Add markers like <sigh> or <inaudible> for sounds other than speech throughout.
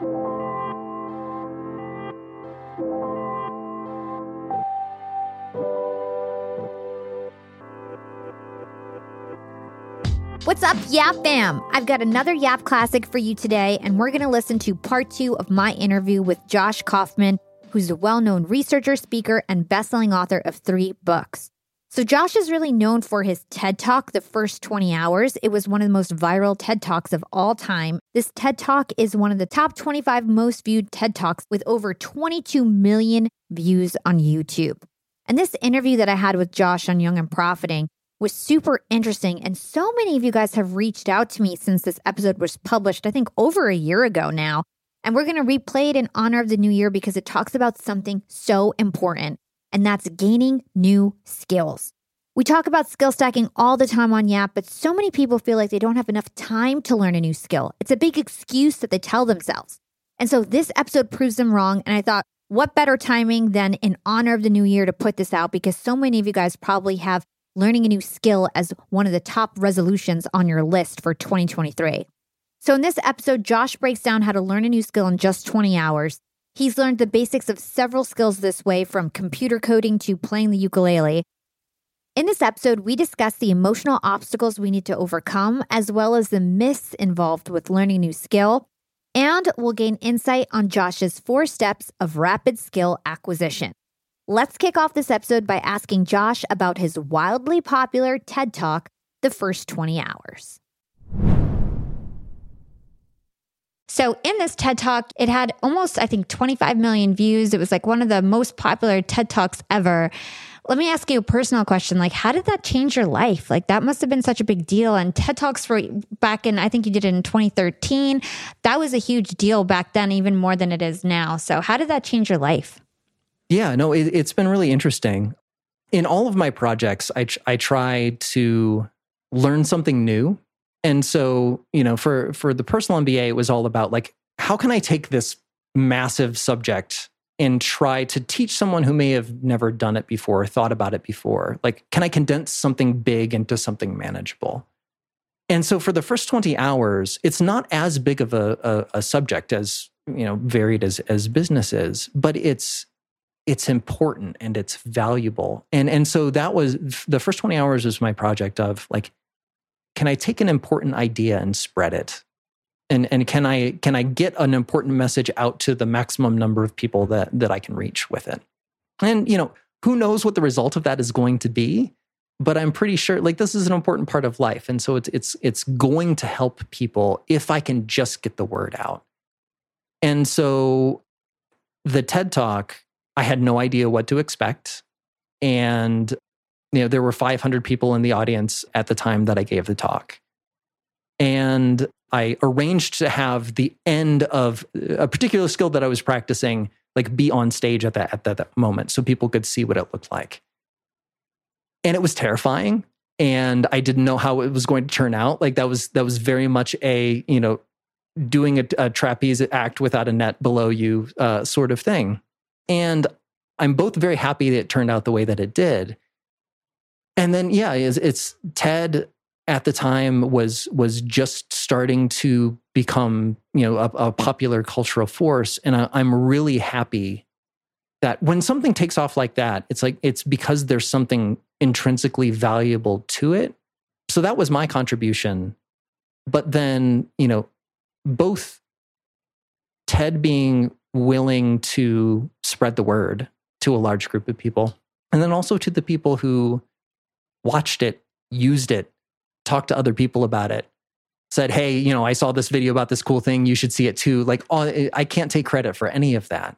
What's up, Yap fam? I've got another Yap classic for you today, and we're going to listen to part two of my interview with Josh Kaufman, who's a well known researcher, speaker, and best-selling author of three books. So, Josh is really known for his TED Talk, The First 20 Hours. It was one of the most viral TED Talks of all time. This TED Talk is one of the top 25 most viewed TED Talks with over 22 million views on YouTube. And this interview that I had with Josh on Young and Profiting was super interesting. And so many of you guys have reached out to me since this episode was published, I think over a year ago now. And we're going to replay it in honor of the new year because it talks about something so important, and that's gaining new skills. We talk about skill stacking all the time on Yap, but so many people feel like they don't have enough time to learn a new skill. It's a big excuse that they tell themselves. And so this episode proves them wrong. And I thought, what better timing than in honor of the new year to put this out because so many of you guys probably have learning a new skill as one of the top resolutions on your list for 2023. So, in this episode, Josh breaks down how to learn a new skill in just 20 hours. He's learned the basics of several skills this way, from computer coding to playing the ukulele. In this episode, we discuss the emotional obstacles we need to overcome, as well as the myths involved with learning a new skill. And we'll gain insight on Josh's four steps of rapid skill acquisition. Let's kick off this episode by asking Josh about his wildly popular TED Talk, The First 20 Hours. So, in this TED Talk, it had almost, I think, 25 million views. It was like one of the most popular TED Talks ever. Let me ask you a personal question. Like, how did that change your life? Like, that must have been such a big deal. And TED Talks for back in, I think you did it in 2013. That was a huge deal back then, even more than it is now. So, how did that change your life? Yeah, no, it, has been really interesting. In all of my projects, I, I try to learn something new. And so, you know, for for the personal MBA, it was all about like, how can I take this massive subject and try to teach someone who may have never done it before, or thought about it before? Like, can I condense something big into something manageable? And so for the first 20 hours, it's not as big of a, a, a subject as, you know, varied as, as business is, but it's it's important and it's valuable. And and so that was the first 20 hours was my project of like can I take an important idea and spread it? And and can I can I get an important message out to the maximum number of people that that I can reach with it? And you know, who knows what the result of that is going to be? But I'm pretty sure like this is an important part of life. And so it's it's it's going to help people if I can just get the word out. And so the TED Talk I had no idea what to expect. And you know, there were 500 people in the audience at the time that I gave the talk. And I arranged to have the end of a particular skill that I was practicing like be on stage at that at that, that moment so people could see what it looked like. And it was terrifying and I didn't know how it was going to turn out. Like that was that was very much a, you know, doing a, a trapeze act without a net below you uh, sort of thing. And I'm both very happy that it turned out the way that it did. And then, yeah, it's, it's TED at the time was was just starting to become you know a, a popular cultural force, and I, I'm really happy that when something takes off like that, it's like it's because there's something intrinsically valuable to it. So that was my contribution. But then, you know, both TED being willing to spread the word to a large group of people. And then also to the people who watched it, used it, talked to other people about it, said, Hey, you know, I saw this video about this cool thing. You should see it too. Like, eh, I can't take credit for any of that.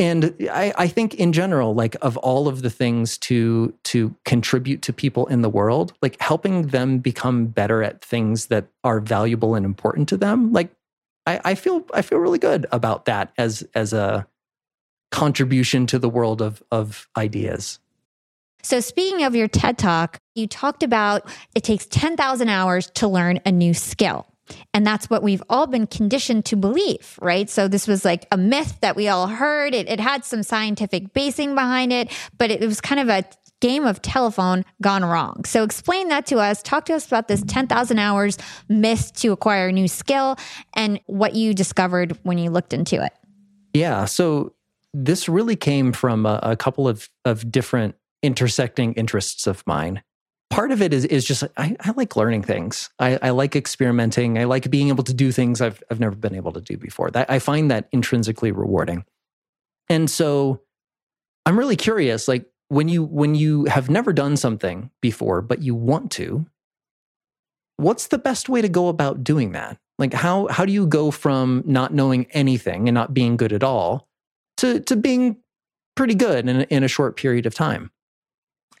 And I, I think in general, like of all of the things to to contribute to people in the world, like helping them become better at things that are valuable and important to them, like I, I feel I feel really good about that as as a contribution to the world of of ideas. So, speaking of your TED Talk, you talked about it takes 10,000 hours to learn a new skill. And that's what we've all been conditioned to believe, right? So, this was like a myth that we all heard. It, it had some scientific basing behind it, but it was kind of a game of telephone gone wrong. So explain that to us. Talk to us about this 10,000 hours myth to acquire a new skill and what you discovered when you looked into it. Yeah. So this really came from a, a couple of, of different intersecting interests of mine. Part of it is, is just I, I like learning things. I, I, like experimenting. I like being able to do things I've, I've never been able to do before. That, I find that intrinsically rewarding. And so I'm really curious, like when you when you have never done something before, but you want to, what's the best way to go about doing that? Like how how do you go from not knowing anything and not being good at all to to being pretty good in, in a short period of time?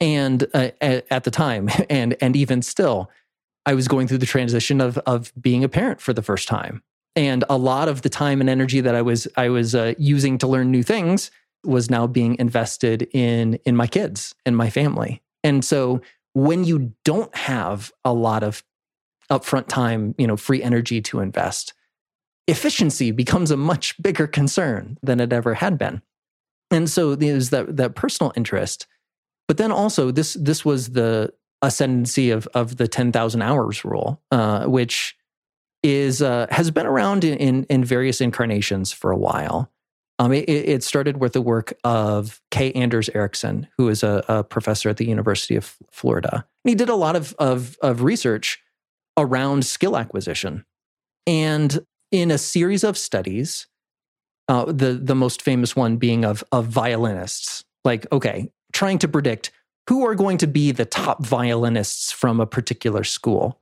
And uh, at, the time, <laughs> and and even still, I was going through the transition of of being a parent for the first time, and a lot of the time and energy that I was I was uh, using to learn new things was now being invested in in my kids and my family. And so when you don't have a lot of upfront time, you know, free energy to invest, efficiency becomes a much bigger concern than it ever had been. And so there's that that personal interest. But then also this this was the ascendancy of of the 10,000 hours rule, uh, which is uh, has been around in, in, in various incarnations for a while. Um, it, it, started with the work of K. Anders Ericsson, who is a, a, professor at the University of Florida. And he did a lot of, of, of research around skill acquisition. And in a series of studies, uh, the, the most famous one being of, of violinists, like, okay, trying to predict who are going to be the top violinists from a particular school.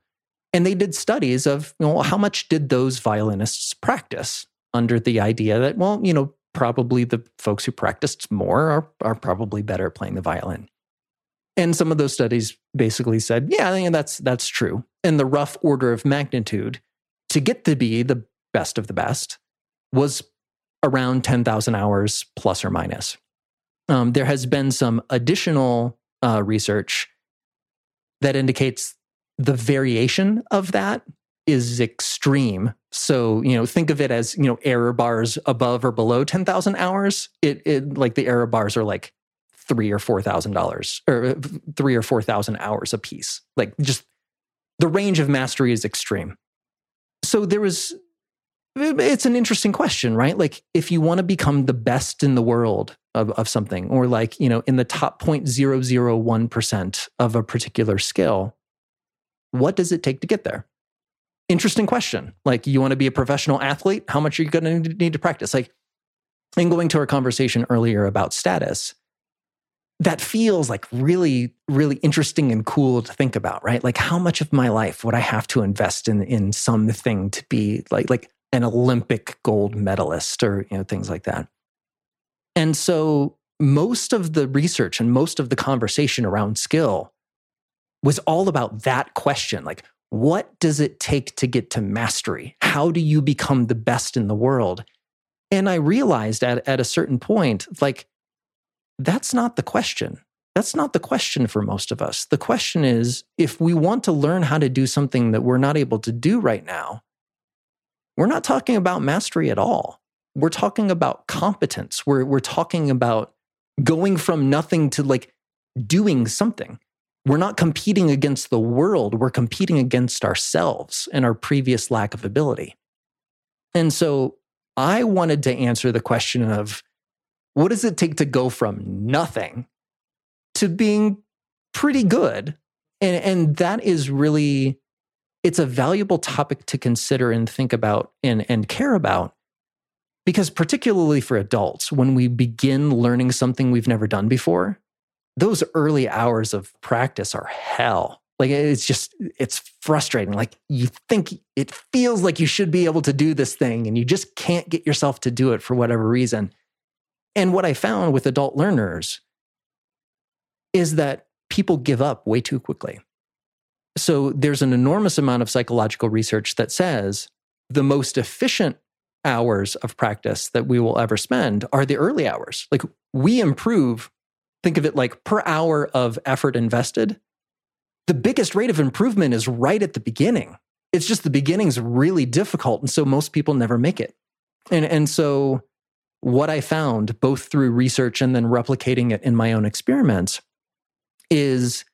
And they did studies of, you know, how much did those violinists practice under the idea that, well, you know, probably the folks who practiced more are, are probably better at playing the violin. And some of those studies basically said, yeah, I think that's that's true. And the rough order of magnitude to get to be the best of the best was around 10,000 hours plus or minus. Um, there has been some additional uh, research that indicates the variation of that is extreme. So, you know, think of it as, you know, error bars above or below 10,000 hours. It, it like the error bars are like three or four thousand dollars or uh, three or four thousand hours a piece. Like just the range of mastery is extreme. So there was it's an interesting question, right? Like if you want to become the best in the world of, of something, or like, you know, in the top 0.001% of a particular skill, what does it take to get there? interesting question. Like, you want to be a professional athlete? How much are you going to need to practice? Like, in going to our conversation earlier about status, that feels like really, really interesting and cool to think about, right? Like, how much of my life would I have to invest in in something to be like like an Olympic gold medalist or you know things like that? And so, most of the research and most of the conversation around skill was all about that question, like what does it take to get to mastery? How do you become the best in the world? And I realized at, at a certain point, like, that's not the question. That's not the question for most of us. The question is if we want to learn how to do something that we're not able to do right now, we're not talking about mastery at all. We're talking about competence. We're, we're talking about going from nothing to like doing something we're not competing against the world, we're competing against ourselves and our previous lack of ability. And so I wanted to answer the question of what does it take to go from nothing to being pretty good? And, and that is really, it's a valuable topic to consider and think about and, and care about. Because, particularly for adults, when we begin learning something we've never done before, those early hours of practice are hell. Like it's just, it's frustrating. Like you think it feels like you should be able to do this thing and you just can't get yourself to do it for whatever reason. And what I found with adult learners is that people give up way too quickly. So there's an enormous amount of psychological research that says the most efficient hours of practice that we will ever spend are the early hours. Like we improve think of it like per hour of effort invested, the biggest rate of improvement is right at the beginning. It's just the beginning's really difficult. And so most people never make it. And, and so what I found, both through research and then replicating it in my own experiments, is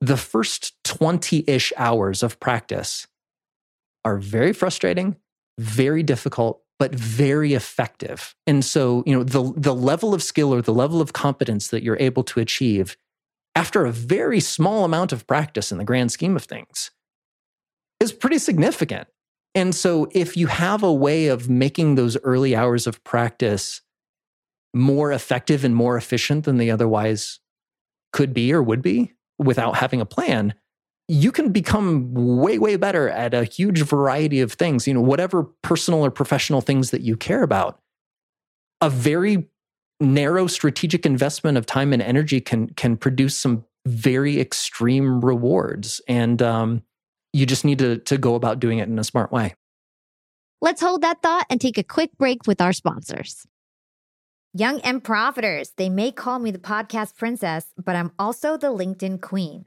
the first 20 ish hours of practice are very frustrating, very difficult, but very effective. And so, you know, the, the level of skill or the level of competence that you're able to achieve after a very small amount of practice in the grand scheme of things is pretty significant. And so, if you have a way of making those early hours of practice more effective and more efficient than they otherwise could be or would be without having a plan, you can become way, way better at a huge variety of things, you know, whatever personal or professional things that you care about. A very narrow strategic investment of time and energy can can produce some very extreme rewards. And um, you just need to, to go about doing it in a smart way. Let's hold that thought and take a quick break with our sponsors. Young and profiters, they may call me the podcast princess, but I'm also the LinkedIn queen.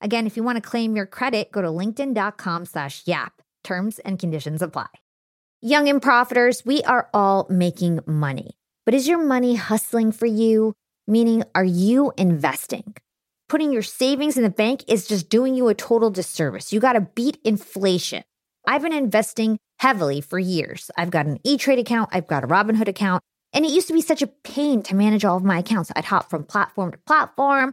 Again, if you want to claim your credit, go to linkedin.com slash yap. Terms and conditions apply. Young and profiters, we are all making money. But is your money hustling for you? Meaning, are you investing? Putting your savings in the bank is just doing you a total disservice. You got to beat inflation. I've been investing heavily for years. I've got an E Trade account, I've got a Robinhood account, and it used to be such a pain to manage all of my accounts. I'd hop from platform to platform.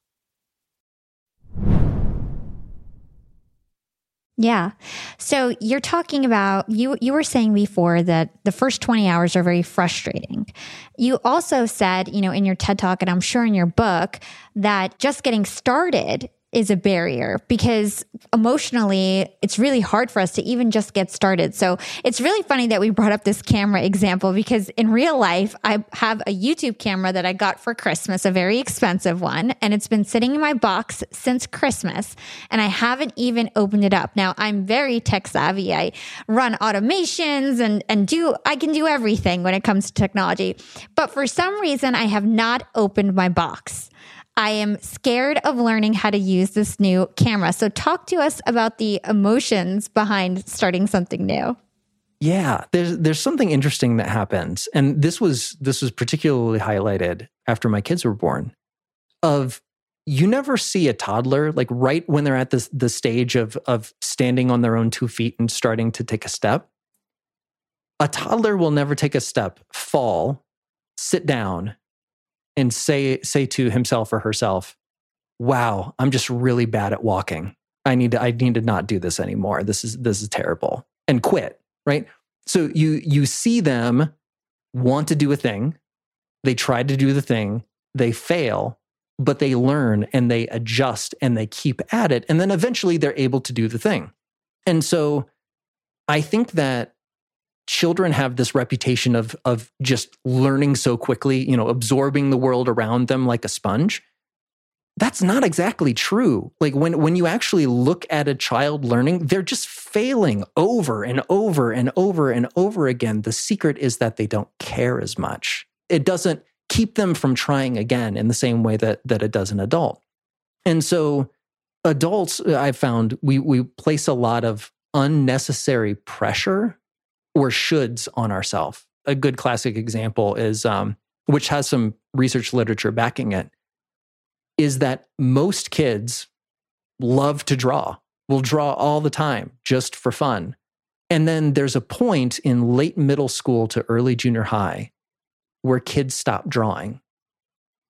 Yeah. So you're talking about you you were saying before that the first 20 hours are very frustrating. You also said, you know, in your TED Talk and I'm sure in your book that just getting started is a barrier because emotionally it's really hard for us to even just get started. So it's really funny that we brought up this camera example because in real life, I have a YouTube camera that I got for Christmas, a very expensive one, and it's been sitting in my box since Christmas and I haven't even opened it up. Now I'm very tech savvy. I run automations and, and do, I can do everything when it comes to technology. But for some reason, I have not opened my box. I am scared of learning how to use this new camera. So, talk to us about the emotions behind starting something new. Yeah, there's there's something interesting that happens, and this was this was particularly highlighted after my kids were born. Of you never see a toddler like right when they're at this the stage of of standing on their own two feet and starting to take a step. A toddler will never take a step, fall, sit down, and say say to himself or herself, "Wow, I'm just really bad at walking. I need to I need to not do this anymore. This is this is terrible." And quit, right? So you you see them want to do a thing, they try to do the thing, they fail, but they learn and they adjust and they keep at it and then eventually they're able to do the thing. And so I think that children have this reputation of of just learning so quickly, you know, absorbing the world around them like a sponge. That's not exactly true. Like when when you actually look at a child learning, they're just failing over and over and over and over again. The secret is that they don't care as much. It doesn't keep them from trying again in the same way that that it does an adult. And so adults uh, I've found we we place a lot of unnecessary pressure or shoulds on ourselves. A good classic example is, um, which has some research literature backing it, is that most kids love to draw, will draw all the time just for fun. And then there's a point in late middle school to early junior high where kids stop drawing.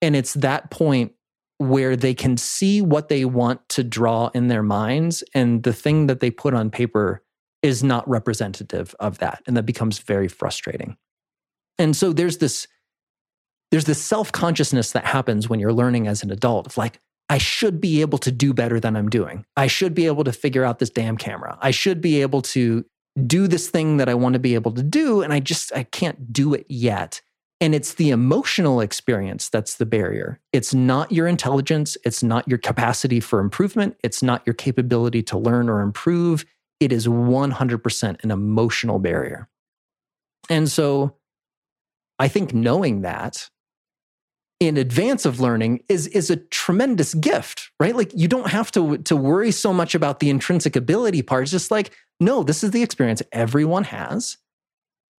And it's that point where they can see what they want to draw in their minds. And the thing that they put on paper is not representative of that and that becomes very frustrating and so there's this there's this self-consciousness that happens when you're learning as an adult of like i should be able to do better than i'm doing i should be able to figure out this damn camera i should be able to do this thing that i want to be able to do and i just i can't do it yet and it's the emotional experience that's the barrier. It's not your intelligence. It's not your capacity for improvement. It's not your capability to learn or improve it is 100% an emotional barrier. And so I think knowing that in advance of learning is, is a tremendous gift, right? Like you don't have to, to worry so much about the intrinsic ability part. It's just like, no, this is the experience everyone has.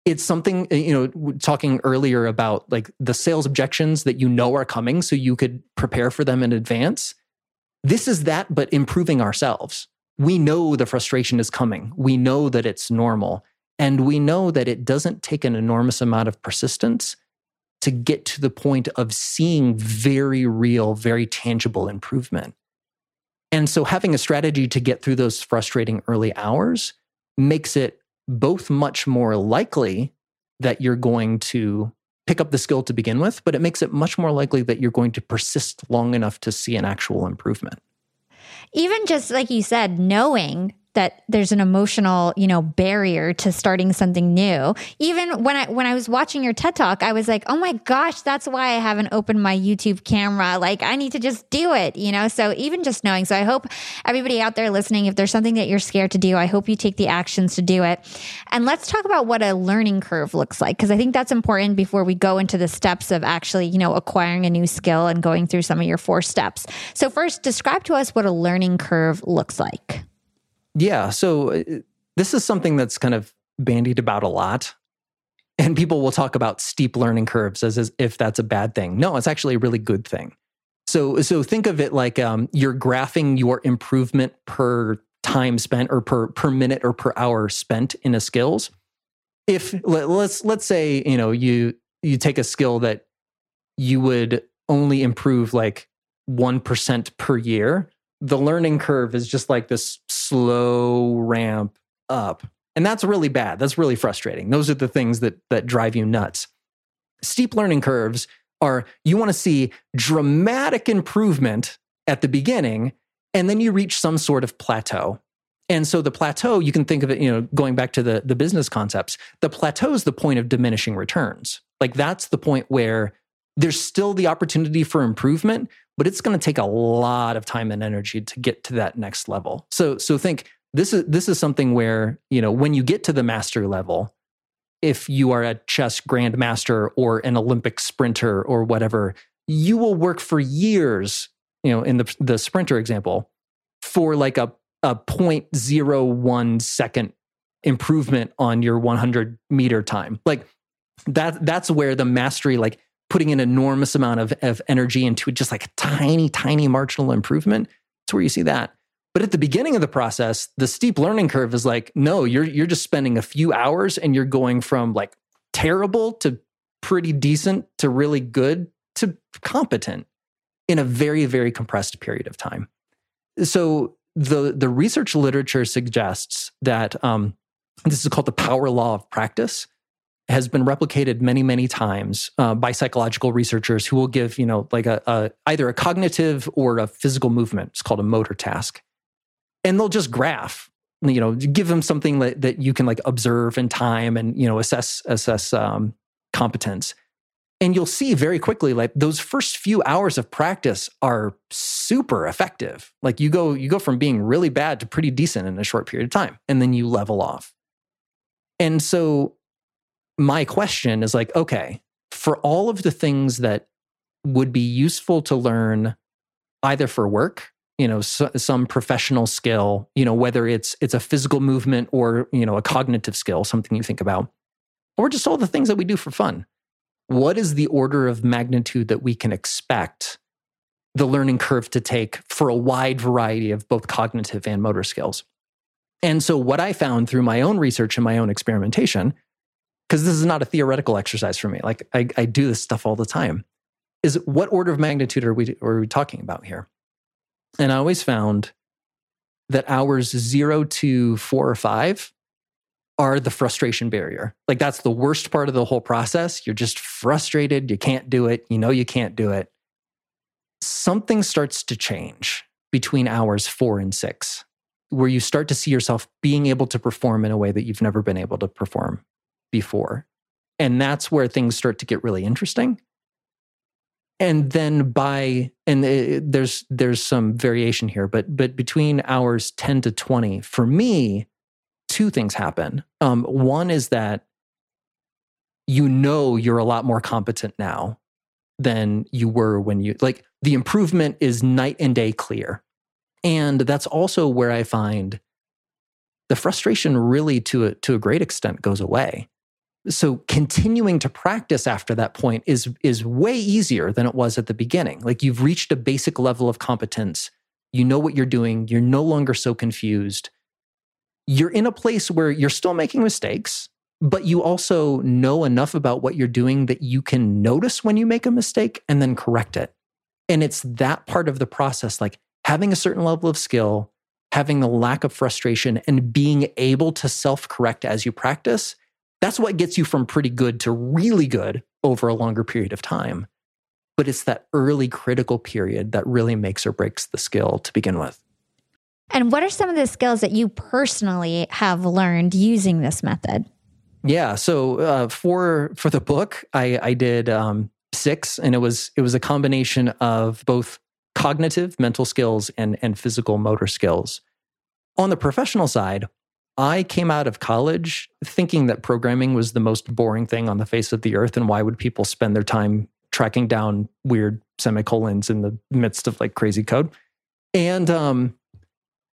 It's something, uh, you know, talking earlier about like the sales objections that you know are coming so you could prepare for them in advance. This is that, but improving ourselves we know the frustration is coming. We know that it's normal. And we know that it doesn't take an enormous amount of persistence to get to the point of seeing very real, very tangible improvement. And so having a strategy to get through those frustrating early hours makes it both much more likely that you're going to pick up the skill to begin with, but it makes it much more likely that you're going to persist long enough to see an actual improvement even just like you said, knowing that there's an emotional, you know, barrier to starting something new. Even when I when I was watching your TED Talk, I was like, "Oh my gosh, that's why I haven't opened my YouTube camera. Like I need to just do it." You know, so even just knowing. So I hope everybody out there listening, if there's something that you're scared to do, I hope you take the actions to do it. And let's talk about what a learning curve looks like because I think that's important before we go into the steps of actually, you know, acquiring a new skill and going through some of your four steps. So first, describe to us what a learning curve looks like. Yeah. So uh, this is something that's kind of bandied about a lot. And people will talk about steep learning curves as, as if that's a bad thing. No, it's actually a really good thing. So, so think of it like um, you're graphing your improvement per time spent or per per minute or per hour spent in a skills. If let, let's let's say you know you you take a skill that you would only improve like one percent per year, the learning curve is just like this slow ramp up. And that's really bad. That's really frustrating. Those are the things that that drive you nuts. Steep learning curves are you want to see dramatic improvement at the beginning and then you reach some sort of plateau. And so the plateau, you can think of it, you know, going back to the, the business concepts, the plateau is the point of diminishing returns. Like that's the point where there's still the opportunity for improvement, but it's going to take a lot of time and energy to get to that next level. So so think this is this is something where, you know, when you get to the master level, if you are a chess grandmaster or an Olympic sprinter or whatever, you will work for years, you know, in the the sprinter example, for like a a 0.01 second improvement on your 100 meter time. Like that that's where the mastery like putting an enormous amount of, of energy into just like a tiny, tiny marginal improvement. It's where you see that. But at the beginning of the process, the steep learning curve is like, no, you're you're just spending a few hours and you're going from like terrible to pretty decent to really good to competent in a very, very compressed period of time. So the the research literature suggests that um, this is called the power law of practice has been replicated many many times uh, by psychological researchers who will give you know like a, a either a cognitive or a physical movement. It's called a motor task. And they'll just graph you know give them something that, that you can like observe in time and you know assess assess um, competence. And you'll see very quickly like those first few hours of practice are super effective. Like you go you go from being really bad to pretty decent in a short period of time and then you level off. And so my question is like okay for all of the things that would be useful to learn either for work you know so, some professional skill you know whether it's it's a physical movement or you know a cognitive skill something you think about or just all the things that we do for fun what is the order of magnitude that we can expect the learning curve to take for a wide variety of both cognitive and motor skills? And so, what I found through my own research and my own experimentation, because this is not a theoretical exercise for me, like I, I, do this stuff all the time, is what order of magnitude are we, are we talking about here? And I always found that hours zero to four or five are the frustration barrier. Like that's the worst part of the whole process. You're just frustrated. You can't do it. You know you can't do it. Something starts to change between hours four and six, where you start to see yourself being able to perform in a way that you've never been able to perform before. And that's where things start to get really interesting. And then by and it, there's there's some variation here, but but between hours 10 to 20, for me, two things happen. Um, one is that you know you're a lot more competent now than you were when you like the improvement is night and day clear. And that's also where I find the frustration really to a, to a great extent goes away. So continuing to practice after that point is is way easier than it was at the beginning. Like you've reached a basic level of competence. You know what you're doing. You're no longer so confused you're in a place where you're still making mistakes, but you also know enough about what you're doing that you can notice when you make a mistake and then correct it. And it's that part of the process, like having a certain level of skill, having the lack of frustration, and being able to self correct as you practice. That's what gets you from pretty good to really good over a longer period of time. But it's that early critical period that really makes or breaks the skill to begin with. And what are some of the skills that you personally have learned using this method? Yeah, so uh, for for the book, I, I did um, six, and it was it was a combination of both cognitive, mental skills, and and physical motor skills. On the professional side, I came out of college thinking that programming was the most boring thing on the face of the earth, and why would people spend their time tracking down weird semicolons in the midst of like crazy code? And um,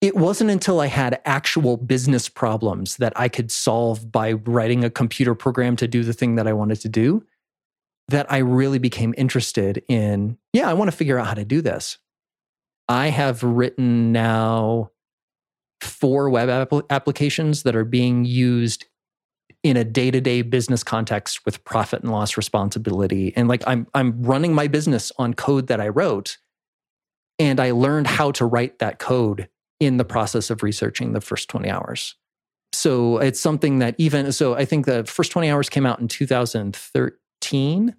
it wasn't until I had actual business problems that I could solve by writing a computer program to do the thing that I wanted to do that I really became interested in, yeah, I want to figure out how to do this. I have written now four web app- applications that are being used in a day-to-day business context with profit and loss responsibility and like I'm I'm running my business on code that I wrote and I learned how to write that code in the process of researching the first 20 hours. So it's something that even so, I think the first 20 hours came out in 2013.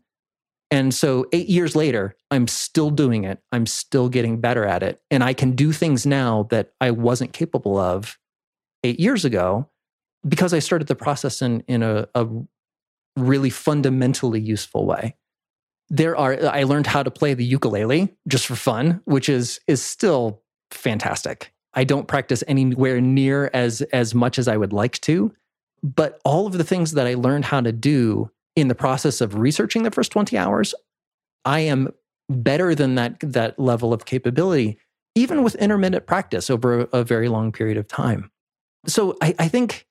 And so eight years later, I'm still doing it. I'm still getting better at it. And I can do things now that I wasn't capable of eight years ago because I started the process in, in a, a really fundamentally useful way. There are I learned how to play the ukulele just for fun, which is is still fantastic. I don't practice anywhere near as as much as I would like to. But all of the things that I learned how to do in the process of researching the first 20 hours, I am better than that that level of capability, even with intermittent practice over a, very long period of time. So I, I think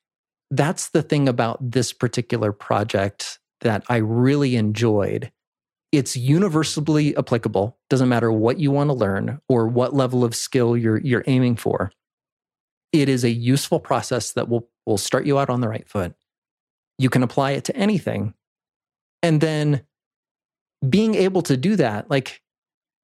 that's the thing about this particular project that I really enjoyed it's universally applicable. Doesn't matter what you want to learn or what level of skill you're you're aiming for. It is a useful process that will will start you out on the right foot. You can apply it to anything. And then being able to do that, like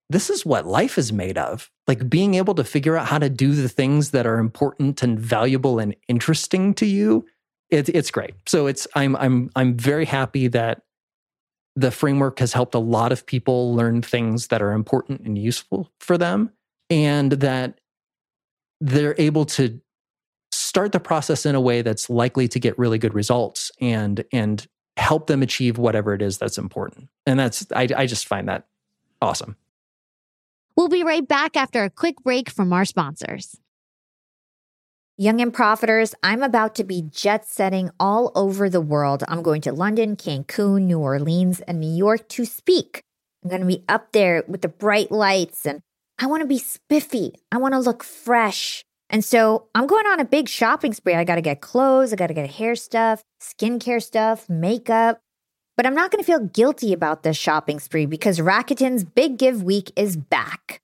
this is what life is made of. Like being able to figure out how to do the things that are important and valuable and interesting to you. It, it's great. So it's I'm I'm I'm very happy that the framework has helped a lot of people learn things that are important and useful for them and that they're able to start the process in a way that's likely to get really good results and and help them achieve whatever it is that's important and that's i, I just find that awesome we'll be right back after a quick break from our sponsors Young and Profiters, I'm about to be jet setting all over the world. I'm going to London, Cancun, New Orleans, and New York to speak. I'm going to be up there with the bright lights and I want to be spiffy. I want to look fresh. And so I'm going on a big shopping spree. I got to get clothes, I got to get hair stuff, skincare stuff, makeup. But I'm not going to feel guilty about this shopping spree because Rakuten's Big Give Week is back.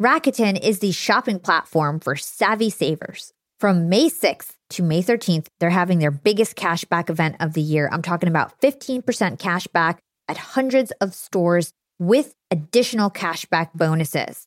Rakuten is the shopping platform for savvy savers. From May 6th to May 13th, they're having their biggest cashback event of the year. I'm talking about 15% cashback at hundreds of stores with additional cashback bonuses.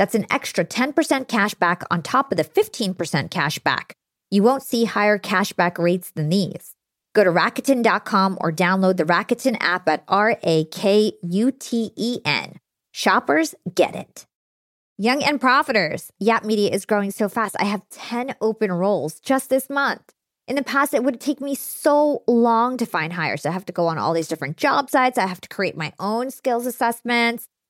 That's an extra 10% cash back on top of the 15% cash back. You won't see higher cashback rates than these. Go to Rakuten.com or download the Rakuten app at R A K U T E N. Shoppers get it. Young and Profiters. Yap Media is growing so fast. I have 10 open roles just this month. In the past, it would take me so long to find hires. I have to go on all these different job sites. I have to create my own skills assessments.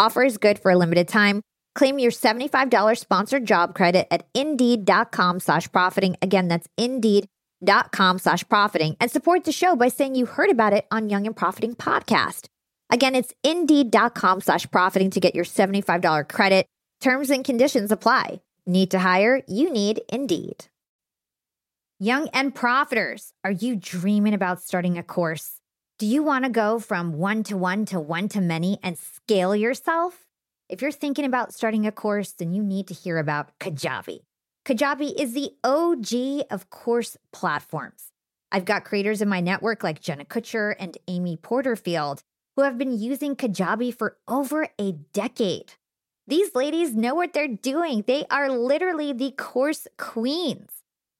Offer is good for a limited time. Claim your $75 sponsored job credit at indeed.com slash profiting. Again, that's indeed.com slash profiting and support the show by saying you heard about it on Young and Profiting podcast. Again, it's indeed.com slash profiting to get your $75 credit. Terms and conditions apply. Need to hire? You need Indeed. Young and profiters, are you dreaming about starting a course? Do you want to go from one to one to one to many and scale yourself? If you're thinking about starting a course, then you need to hear about Kajabi. Kajabi is the OG of course platforms. I've got creators in my network like Jenna Kutcher and Amy Porterfield who have been using Kajabi for over a decade. These ladies know what they're doing. They are literally the course queens.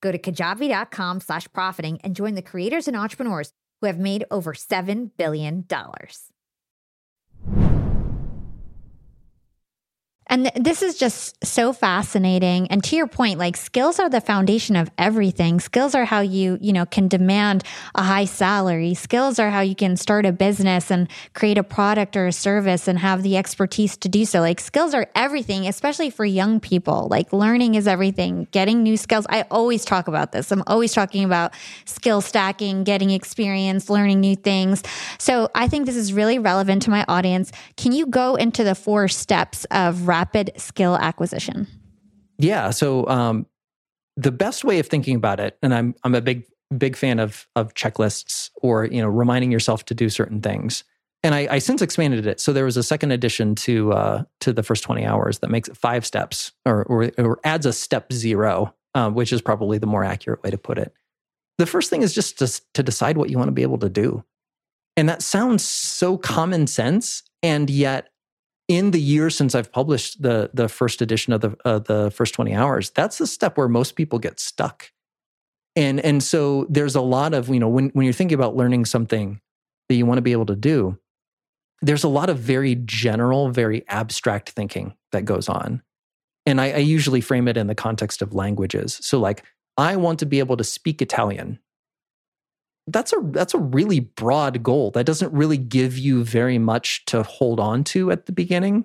Go to kajabi.com slash profiting and join the creators and entrepreneurs who have made over $7 billion. And th- this is just so fascinating. And to your point, like skills are the foundation of everything. Skills are how you, you know, can demand a high salary. Skills are how you can start a business and create a product or a service and have the expertise to do so. Like skills are everything, especially for young people. Like learning is everything, getting new skills. I always talk about this. I'm always talking about skill stacking, getting experience, learning new things. So I think this is really relevant to my audience. Can you go into the four steps of rapid skill acquisition? Yeah. So um, the best way of thinking about it, and I'm I'm a big big fan of of checklists or you know reminding yourself to do certain things. And I, I since expanded it. So there was a second addition to uh, to the first 20 hours that makes it five steps or or, or adds a step zero, uh, which is probably the more accurate way to put it. The first thing is just to, to decide what you want to be able to do. And that sounds so common sense. And yet in the years since I've published the the first edition of the uh, the first 20 hours, that's the step where most people get stuck. And and so there's a lot of, you know, when when you're thinking about learning something that you want to be able to do, there's a lot of very general, very abstract thinking that goes on. And I, I usually frame it in the context of languages. So like, I want to be able to speak Italian that's a that's a really broad goal that doesn't really give you very much to hold on to at the beginning.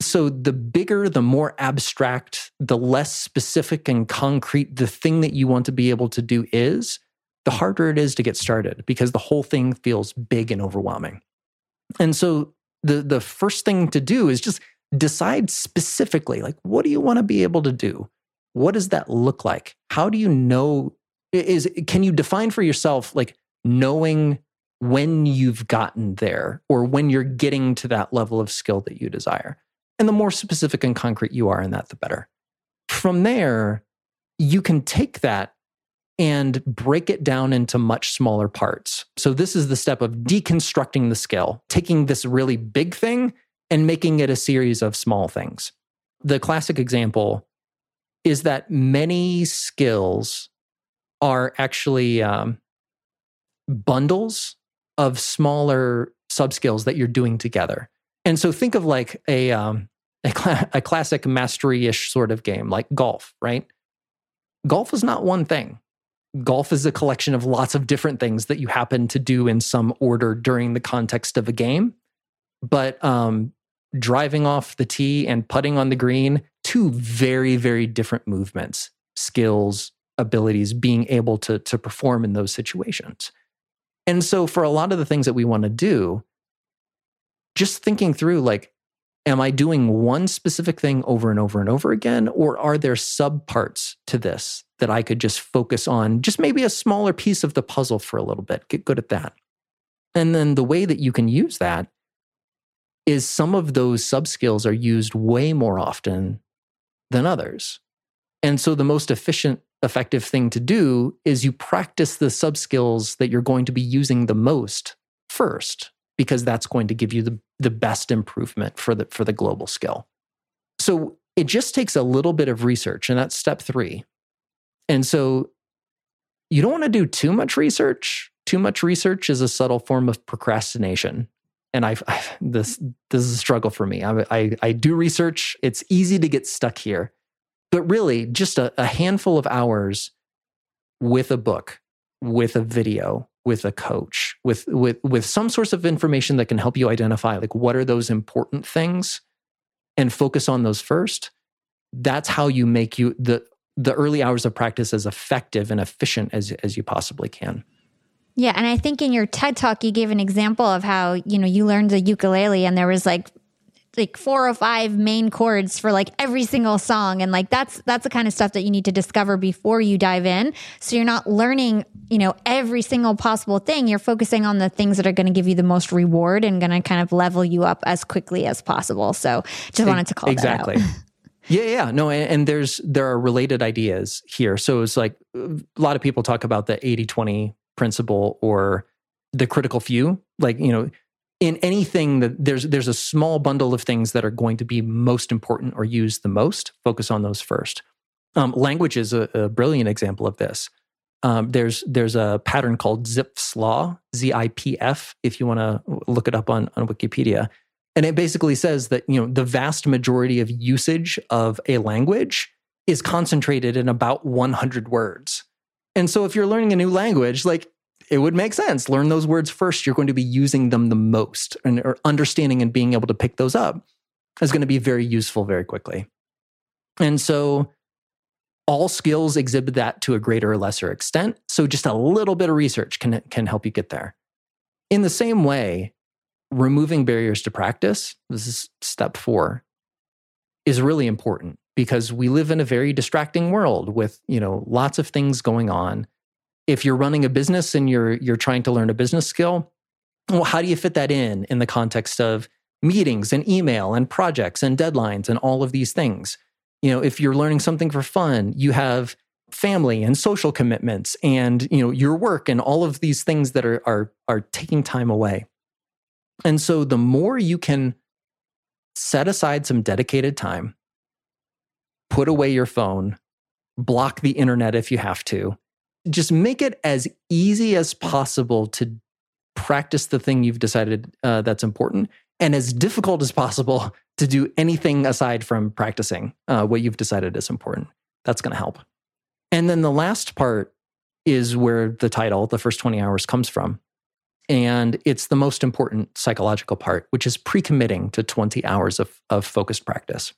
So the bigger the more abstract the less specific and concrete the thing that you want to be able to do is the harder it is to get started because the whole thing feels big and overwhelming. And so the the first thing to do is just decide specifically like what do you want to be able to do? What does that look like? How do you know is can you define for yourself like knowing when you've gotten there or when you're getting to that level of skill that you desire? And the more specific and concrete you are in that the better. From there you can take that and break it down into much smaller parts. So this is the step of deconstructing the skill taking this really big thing and making it a series of small things. The classic example is that many skills are actually um, bundles of smaller subskills that you're doing together. And so think of like a um, a, cl- a classic mastery-ish sort of game like golf, right? Golf is not one thing. Golf is a collection of lots of different things that you happen to do in some order during the context of a game. But um, driving off the tee and putting on the green, two very, very different movements, skills, abilities being able to, to perform in those situations. And so, for a lot of the things that we want to do, just thinking through like, am I doing one specific thing over and over and over again? Or are there subparts to this that I could just focus on, just maybe a smaller piece of the puzzle for a little bit? Get good at that. And then the way that you can use that is some of those sub skills are used way more often than others. And so the most efficient, effective thing to do is you practice the sub skills that you're going to be using the most first, because that's going to give you the, the best improvement for the, for the global skill. So it just takes a little bit of research, and that's step three. And so you don't want to do too much research. Too much research is a subtle form of procrastination. And I've, I've this this is a struggle for me. I, I, I do research. It's easy to get stuck here, but really, just a, a handful of hours with a book, with a video, with a coach, with with with some source of information that can help you identify like what are those important things, and focus on those first. That's how you make you the the early hours of practice as effective and efficient as, as you possibly can. Yeah, and I think in your TED talk you gave an example of how, you know, you learned the ukulele and there was like like four or five main chords for like every single song. And like that's that's the kind of stuff that you need to discover before you dive in. So you're not learning you know every single possible thing. You're focusing on the things that are going to give you the most reward and going to kind of level you up as quickly as possible. So just wanted to call exactly. <laughs> Yeah, yeah, no, and, and, there's there are related ideas here. So it's like a lot of people talk about the 80-20 principle or the critical few. Like, you know, in anything that there's there's a small bundle of things that are going to be most important or used the most. Focus on those first. Um, language is a, a, brilliant example of this. Um, there's there's a pattern called Zipf's law, Z I P F. If you want to look it up on on Wikipedia, and it basically says that, you know, the vast majority of usage of a language is concentrated in about 100 words. And so if you're learning a new language, like it would make sense. Learn those words first. You're going to be using them the most and or understanding and being able to pick those up is going to be very useful very quickly. And so all skills exhibit that to a greater or lesser extent. So just a little bit of research can, can help you get there. In the same way, removing barriers to practice, this is step four, is really important because we live in a very distracting world with, you know, lots of things going on. If you're running a business and you're you're trying to learn a business skill, well, how do you fit that in in the context of meetings and email and projects and deadlines and all of these things? You know, if you're learning something for fun, you have family and social commitments and you know your work and all of these things that are are are taking time away and so the more you can set aside some dedicated time, put away your phone, block the internet if you have to, just make it as easy as possible to practice the thing you've decided uh, that's important and as difficult as possible <laughs> to do anything aside from practicing uh, what you've decided is important. That's going to help. And then the last part is where the title, the first 20 hours, comes from. And it's the most important psychological part, which is pre committing to 20 hours of, of focused practice.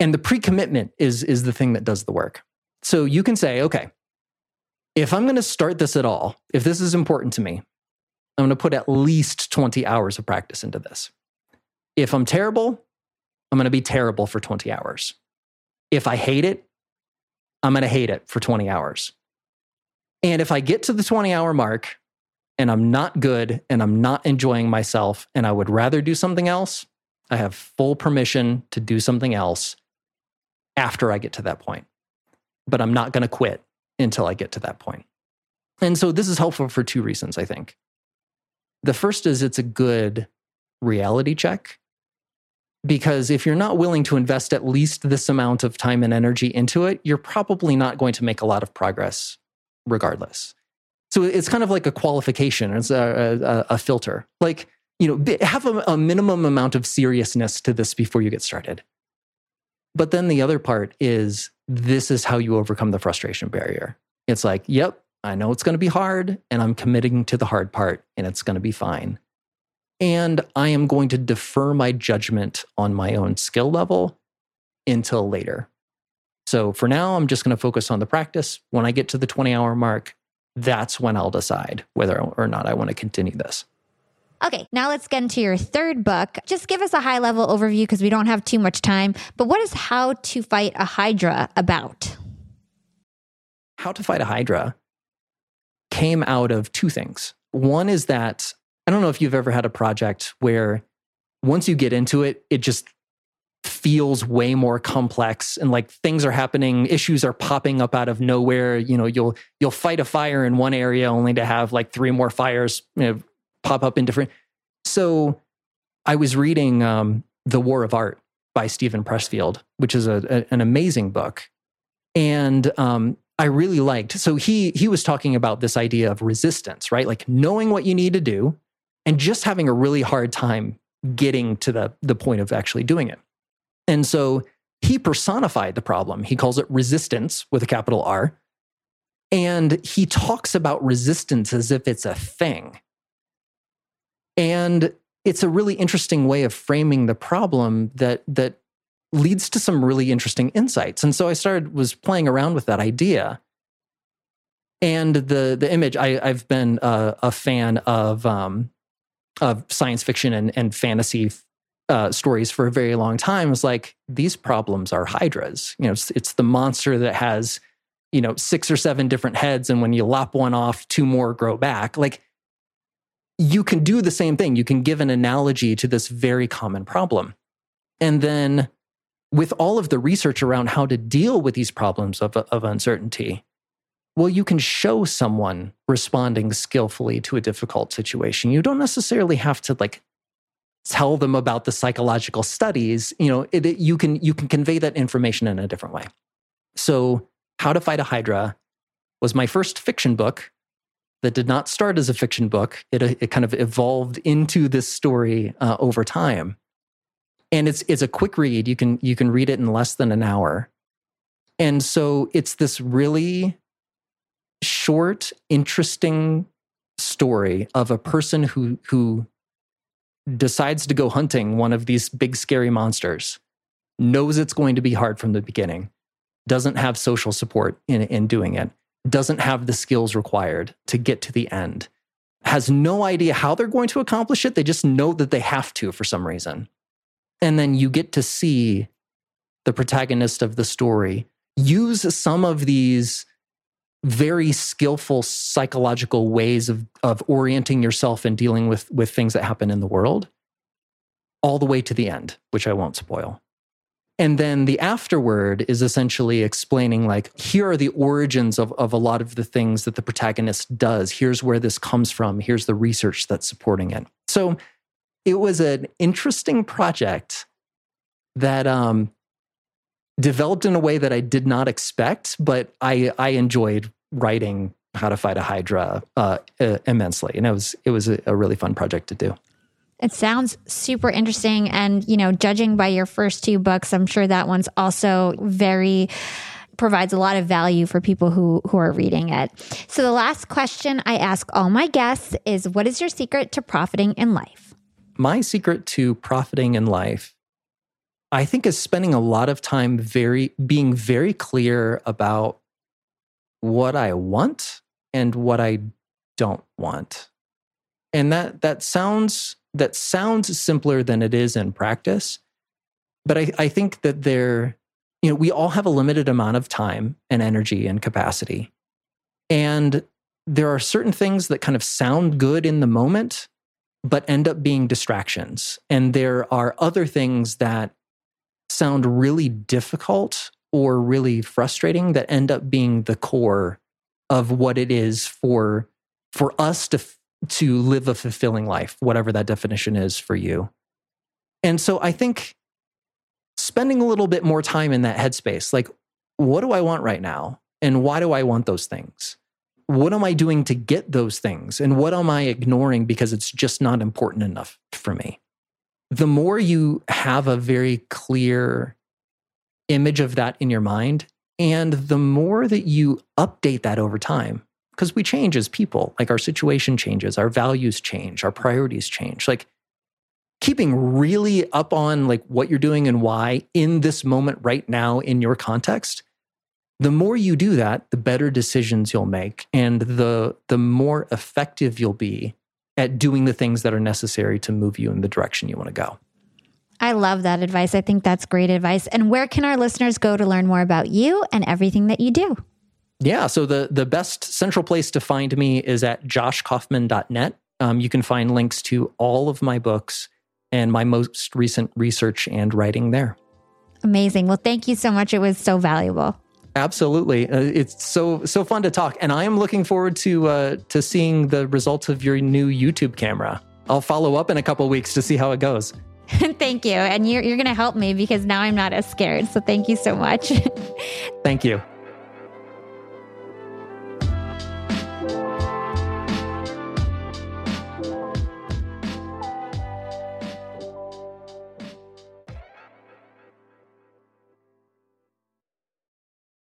And the pre commitment is, is the thing that does the work. So you can say, okay, if I'm going to start this at all, if this is important to me, I'm going to put at least 20 hours of practice into this. If I'm terrible, I'm going to be terrible for 20 hours. If I hate it, I'm going to hate it for 20 hours. And if I get to the 20 hour mark and I'm not good and I'm not enjoying myself and I would rather do something else, I have full permission to do something else after I get to that point. But I'm not going to quit until I get to that point. And so this is helpful for two reasons, I think. The first is it's a good reality check. Because if you're not willing to invest at least this amount of time and energy into it, you're probably not going to make a lot of progress regardless. So it's kind of like a qualification, it's a, a, a filter. Like, you know, have a, a minimum amount of seriousness to this before you get started. But then the other part is this is how you overcome the frustration barrier. It's like, yep, I know it's going to be hard, and I'm committing to the hard part, and it's going to be fine. And I am going to defer my judgment on my own skill level until later. So for now, I'm just going to focus on the practice. When I get to the 20 hour mark, that's when I'll decide whether or not I want to continue this. Okay, now let's get into your third book. Just give us a high level overview because we don't have too much time. But what is How to Fight a Hydra about? How to Fight a Hydra came out of two things. One is that I don't know if you've ever had a project where once you get into it, it just feels way more complex and like things are happening issues are popping up out of nowhere you know you'll you'll fight a fire in one area only to have like three more fires you know, pop up in different so i was reading um, the war of art by Steven Pressfield which is a, a, an amazing book and um, i really liked so he he was talking about this idea of resistance right like knowing what you need to do and just having a really hard time getting to the the point of actually doing it and so he personified the problem. He calls it resistance with a capital R. And he talks about resistance as if it's a thing. And it's a really interesting way of framing the problem that, that leads to some really interesting insights. And so I started was playing around with that idea. And the the image I, have been a, a, fan of um, of science fiction and, and fantasy uh, stories for a very long time is like these problems are hydras. You know, it's, it's, the monster that has you know six or seven different heads, and when you lop one off, two more grow back. Like you can do the same thing. You can give an analogy to this very common problem, and then with all of the research around how to deal with these problems of, of uncertainty, well, you can show someone responding skillfully to a difficult situation. You don't necessarily have to like tell them about the psychological studies you know it, it, you can you can convey that information in a different way so how to fight a hydra was my first fiction book that did not start as a fiction book. It, it kind of evolved into this story uh, over time. And it's it's a quick read. You can you can read it in less than an hour. And so it's this really short interesting story of a person who who decides to go hunting one of these big scary monsters, knows it's going to be hard from the beginning, doesn't have social support in, in doing it, doesn't have the skills required to get to the end, has no idea how they're going to accomplish it. They just know that they have to for some reason. And then you get to see the protagonist of the story use some of these very skillful psychological ways of, of orienting yourself and dealing with, with things that happen in the world, all the way to the end, which I won't spoil. And then the afterword is essentially explaining, like, here are the origins of, of a lot of the things that the protagonist does. Here's where this comes from. Here's the research that's supporting it. So it was an interesting project that um, developed in a way that I did not expect, but I I enjoyed writing how to fight a hydra uh, immensely, and it was it was a, a really fun project to do. It sounds super interesting, and you know, judging by your first two books, I'm sure that one's also very provides a lot of value for people who who are reading it. So the last question I ask all my guests is what is your secret to profiting in life? My secret to profiting in life I think is spending a lot of time very being very clear about what I want and what I don't want. And that that sounds that sounds simpler than it is in practice. But I, I think that there, you know, we all have a limited amount of time and energy and capacity. And there are certain things that kind of sound good in the moment, but end up being distractions. And there are other things that sound really difficult or really frustrating that end up being the core of what it is for for us to to live a fulfilling life whatever that definition is for you. And so i think spending a little bit more time in that headspace like what do i want right now? And why do i want those things? What am i doing to get those things? And what am i ignoring because it's just not important enough for me? The more you have a very clear image of that in your mind, and the more that you update that over time, because we change as people, like our situation changes, our values change, our priorities change. Like keeping really up on like what you're doing and why in this moment right now in your context the more you do that the better decisions you'll make and the the more effective you'll be at doing the things that are necessary to move you in the direction you want to go. I love that advice. I think that's great advice. And where can our listeners go to learn more about you and everything that you do? Yeah, so the the best central place to find me is at joshkaufman.net. Um, you can find links to all of my books and my most recent research and writing there. Amazing. Well, thank you so much. It was so valuable. Absolutely, uh, it's so so fun to talk, and I am looking forward to uh, to seeing the results of your new YouTube camera. I'll follow up in a couple weeks to see how it goes. <laughs> thank you, and you're you're going to help me because now I'm not as scared. So thank you so much. <laughs> thank you.